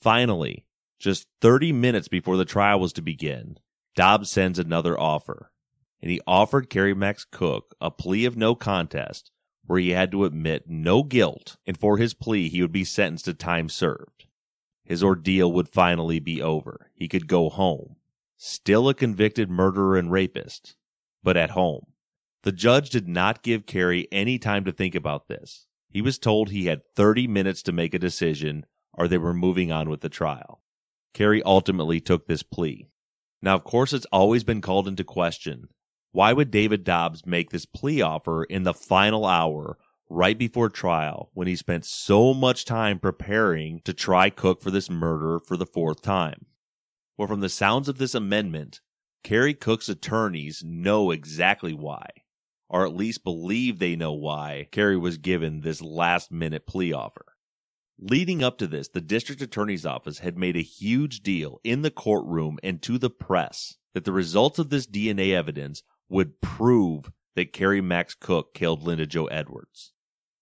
S1: Finally, just 30 minutes before the trial was to begin, Dobbs sends another offer. And he offered Kerry Max Cook a plea of no contest where he had to admit no guilt, and for his plea he would be sentenced to time served. His ordeal would finally be over. He could go home still a convicted murderer and rapist, but at home. The judge did not give Kerry any time to think about this. He was told he had 30 minutes to make a decision or they were moving on with the trial. Kerry ultimately took this plea. Now, of course, it's always been called into question. Why would David Dobbs make this plea offer in the final hour right before trial when he spent so much time preparing to try Cook for this murder for the fourth time? Well, from the sounds of this amendment, Kerry Cook's attorneys know exactly why, or at least believe they know why Kerry was given this last minute plea offer. Leading up to this, the district attorney's office had made a huge deal in the courtroom and to the press that the results of this DNA evidence would prove that Kerry Max Cook killed Linda Jo Edwards.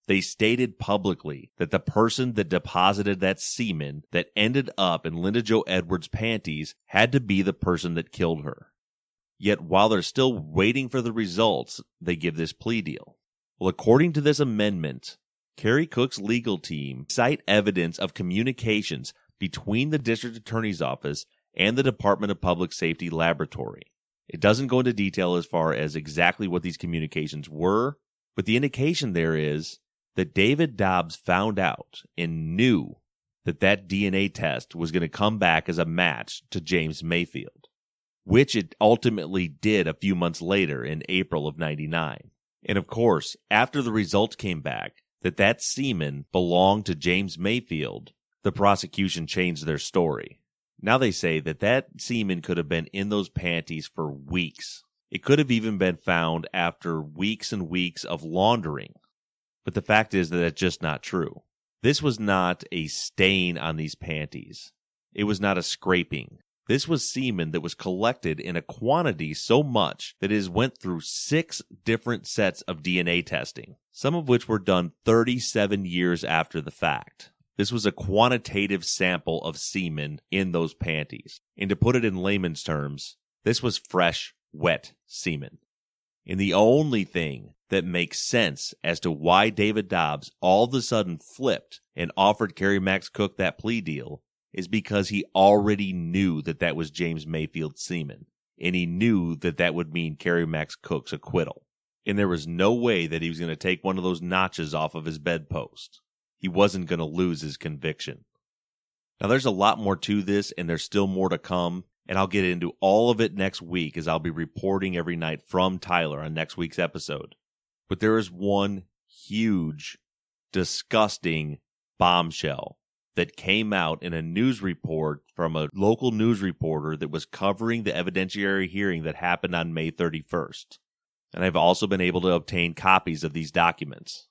S1: They stated publicly that the person that deposited that semen that ended up in Linda Jo Edwards' panties had to be the person that killed her. Yet while they're still waiting for the results, they give this plea deal. Well, according to this amendment, Kerry Cook's legal team cite evidence of communications between the district attorney's office and the Department of Public Safety laboratory. It doesn't go into detail as far as exactly what these communications were, but the indication there is that David Dobbs found out and knew that that DNA test was going to come back as a match to James Mayfield. which it ultimately did a few months later in April of 99. And of course, after the results came back that that semen belonged to James Mayfield, the prosecution changed their story. Now they say that that semen could have been in those panties for weeks. It could have even been found after weeks and weeks of laundering. But the fact is that that's just not true. This was not a stain on these panties. It was not a scraping. This was semen that was collected in a quantity so much that it has went through six different sets of DNA testing, some of which were done 37 years after the fact. This was a quantitative sample of semen in those panties. And to put it in layman's terms, this was fresh, wet semen. And the only thing that makes sense as to why David Dobbs all of a sudden flipped and offered Kerry Max Cook that plea deal is because he already knew that that was James Mayfield's semen. And he knew that that would mean Kerry Max Cook's acquittal. And there was no way that he was going to take one of those notches off of his bedpost. He wasn't going to lose his conviction. Now, there's a lot more to this, and there's still more to come. And I'll get into all of it next week as I'll be reporting every night from Tyler on next week's episode. But there is one huge, disgusting bombshell that came out in a news report from a local news reporter that was covering the evidentiary hearing that happened on May 31st. And I've also been able to obtain copies of these documents.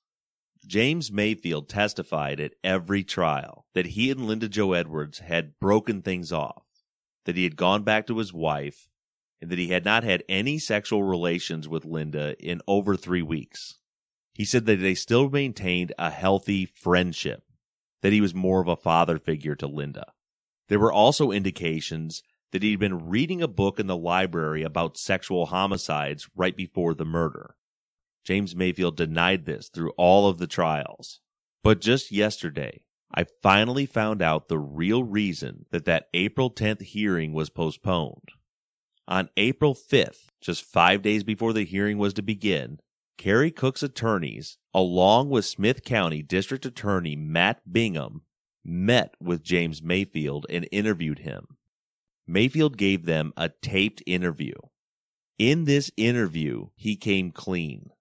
S1: James Mayfield testified at every trial that he and Linda Jo Edwards had broken things off, that he had gone back to his wife, and that he had not had any sexual relations with Linda in over three weeks. He said that they still maintained a healthy friendship that he was more of a father figure to Linda. There were also indications that he'd been reading a book in the library about sexual homicides right before the murder. James Mayfield denied this through all of the trials. But just yesterday, I finally found out the real reason that that April 10th hearing was postponed. On April 5th, just five days before the hearing was to begin, Kerry Cook's attorneys, along with Smith County District Attorney Matt Bingham, met with James Mayfield and interviewed him. Mayfield gave them a taped interview. In this interview, he came clean.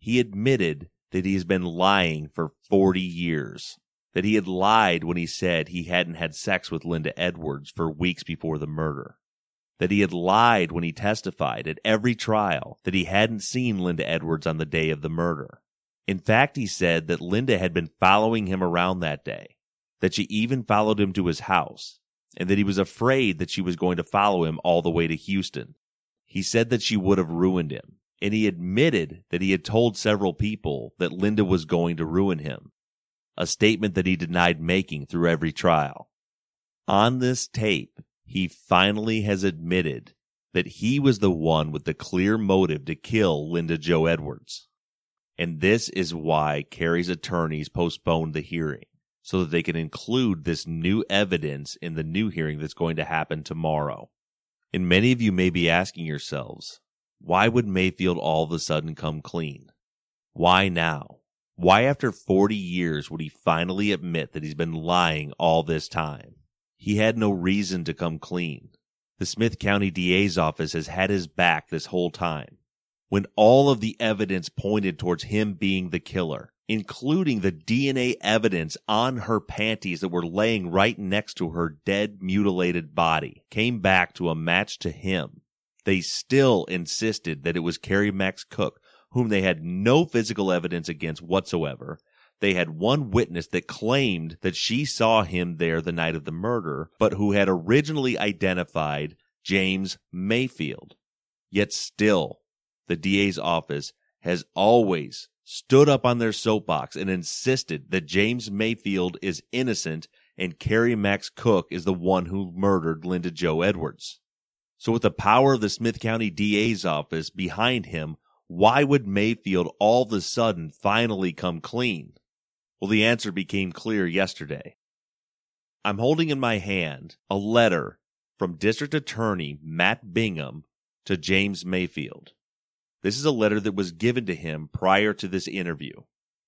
S1: He admitted that he has been lying for 40 years, that he had lied when he said he hadn't had sex with Linda Edwards for weeks before the murder that he had lied when he testified at every trial that he hadn't seen Linda Edwards on the day of the murder. In fact, he said that Linda had been following him around that day, that she even followed him to his house, and that he was afraid that she was going to follow him all the way to Houston. He said that she would have ruined him, and he admitted that he had told several people that Linda was going to ruin him, a statement that he denied making through every trial. On this tape, he finally has admitted that he was the one with the clear motive to kill Linda Jo Edwards. And this is why Kerry's attorneys postponed the hearing, so that they can include this new evidence in the new hearing that's going to happen tomorrow. And many of you may be asking yourselves, why would Mayfield all of a sudden come clean? Why now? Why after 40 years would he finally admit that he's been lying all this time? He had no reason to come clean. The Smith County DA's office has had his back this whole time. When all of the evidence pointed towards him being the killer, including the DNA evidence on her panties that were laying right next to her dead, mutilated body, came back to a match to him, they still insisted that it was Kerry Max Cook, whom they had no physical evidence against whatsoever, they had one witness that claimed that she saw him there the night of the murder, but who had originally identified James Mayfield. Yet still, the DA's office has always stood up on their soapbox and insisted that James Mayfield is innocent and Kerry Max Cook is the one who murdered Linda Jo Edwards. So with the power of the Smith County DA's office behind him, why would Mayfield all of a sudden finally come clean? Well, the answer became clear yesterday. I'm holding in my hand a letter from District Attorney Matt Bingham to James Mayfield. This is a letter that was given to him prior to this interview.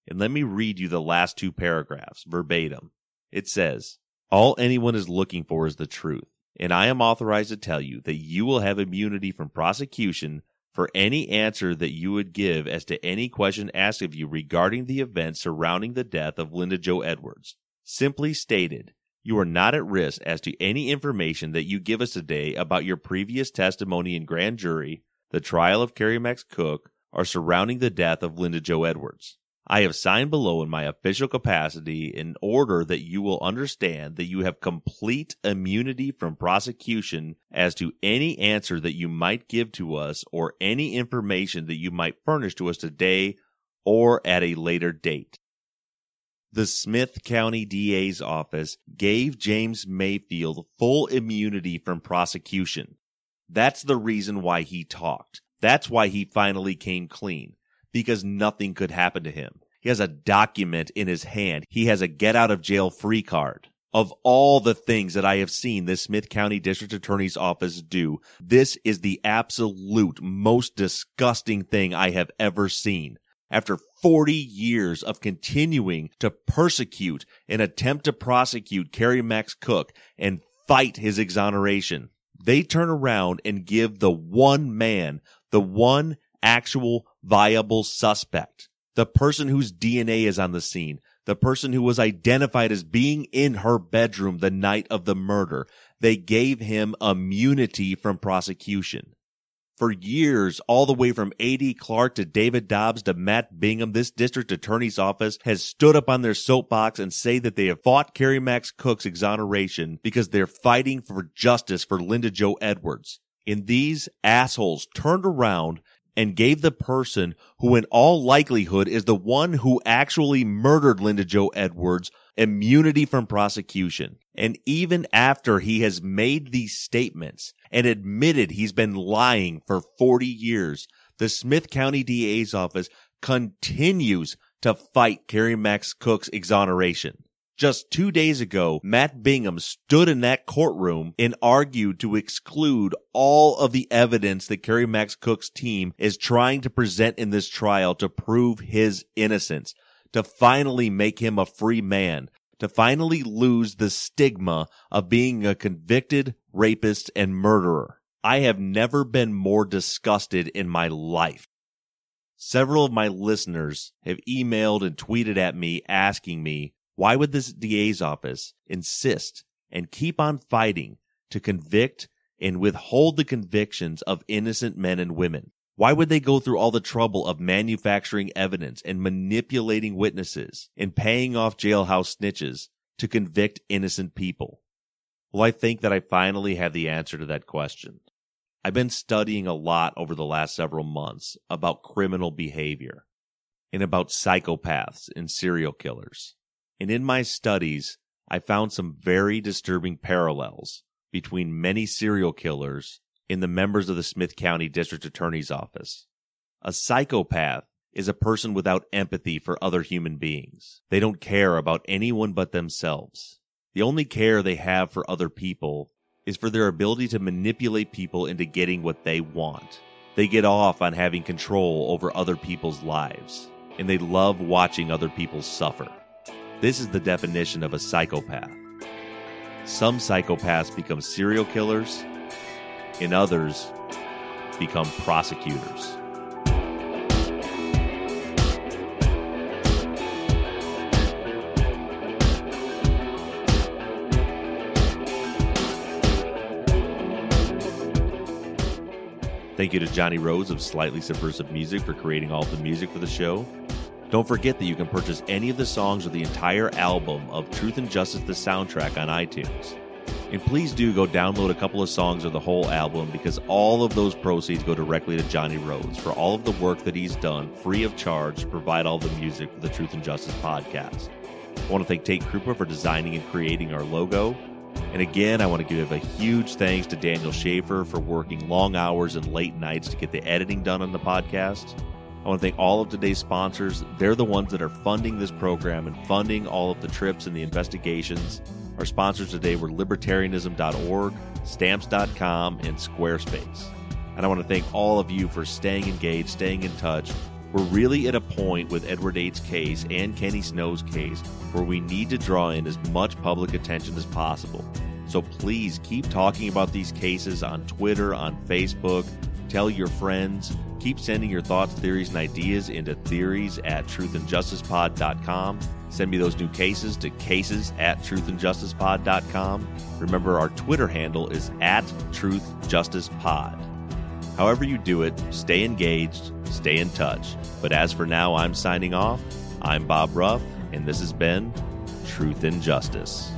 S1: And let me read you the last two paragraphs verbatim. It says, All anyone is looking for is the truth. and I am authorized to tell you that you will have immunity from prosecution for any answer that you would give as to any question asked of you regarding the events surrounding the death of Linda Jo Edwards. Simply stated, you are not at risk as to any information that you give us today about your previous testimony in grand jury, the trial of Kerry Max Cook, or surrounding the death of Linda Jo Edwards. I have signed below in my official capacity in order that you will understand that you have complete immunity from prosecution as to any answer that you might give to us or any information that you might furnish to us today or at a later date. The Smith County DA's office gave James Mayfield full immunity from prosecution. That's the reason why he talked. That's why he finally came clean because nothing could happen to him. He has a document in his hand. He has a get out of jail free card. Of all the things that I have seen this Smith County District Attorney's Office do, this is the absolute most disgusting thing I have ever seen. After 40 years of continuing to persecute and attempt to prosecute Kerry Max Cook and fight his exoneration, they turn around and give the one man, the one actual viable suspect, the person whose DNA is on the scene, the person who was identified as being in her bedroom the night of the murder. They gave him immunity from prosecution. For years, all the way from A.D. Clark to David Dobbs to Matt Bingham, this district attorney's office has stood up on their soapbox and say that they have fought Kerry Max Cook's exoneration because they're fighting for justice for Linda Jo Edwards. And these assholes turned around and gave the person who in all likelihood is the one who actually murdered Linda Jo Edwards immunity from prosecution. And even after he has made these statements and admitted he's been lying for 40 years, the Smith County DA's office continues to fight Kerry Max Cook's exoneration. Just two days ago, Matt Bingham stood in that courtroom and argued to exclude all of the evidence that Kerry Max Cook's team is trying to present in this trial to prove his innocence, to finally make him a free man, to finally lose the stigma of being a convicted rapist and murderer. I have never been more disgusted in my life. Several of my listeners have emailed and tweeted at me asking me why would this DA's office insist and keep on fighting to convict and withhold the convictions of innocent men and women? Why would they go through all the trouble of manufacturing evidence and manipulating witnesses and paying off jailhouse snitches to convict innocent people? Well, I think that I finally have the answer to that question. I've been studying a lot over the last several months about criminal behavior and about psychopaths and serial killers. And in my studies, I found some very disturbing parallels between many serial killers and the members of the Smith County District Attorney's Office. A psychopath is a person without empathy for other human beings. They don't care about anyone but themselves. The only care they have for other people is for their ability to manipulate people into getting what they want. They get off on having control over other people's lives, and they love watching other people suffer. This is the definition of a psychopath. Some psychopaths become serial killers, and others become prosecutors. Thank you to Johnny Rose of Slightly Subversive Music for creating all the music for the show. Don't forget that you can purchase any of the songs or the entire album of Truth and Justice the soundtrack on iTunes. And please do go download a couple of songs or the whole album because all of those proceeds go directly to Johnny Rhodes for all of the work that he's done free of charge to provide all the music for the Truth and Justice podcast. I want to thank Tate Krupa for designing and creating our logo. And again, I want to give a huge thanks to Daniel Schaefer for working long hours and late nights to get the editing done on the podcast. I want to thank all of today's sponsors. They're the ones that are funding this program and funding all of the trips and the investigations. Our sponsors today were libertarianism.org, stamps.com, and Squarespace. And I want to thank all of you for staying engaged, staying in touch. We're really at a point with Edward Ates' case and Kenny Snow's case where we need to draw in as much public attention as possible So please keep talking about these cases on Twitter, on Facebook. Tell your friends. Keep sending your thoughts, theories, and ideas into theories at truthandjusticepod.com. Send me those new cases to cases at truthandjusticepod.com. Remember, our Twitter handle is at truthjusticepod. However, you do it, stay engaged, stay in touch. But as for now, I'm signing off. I'm Bob Ruff, and this has been Truth and Justice.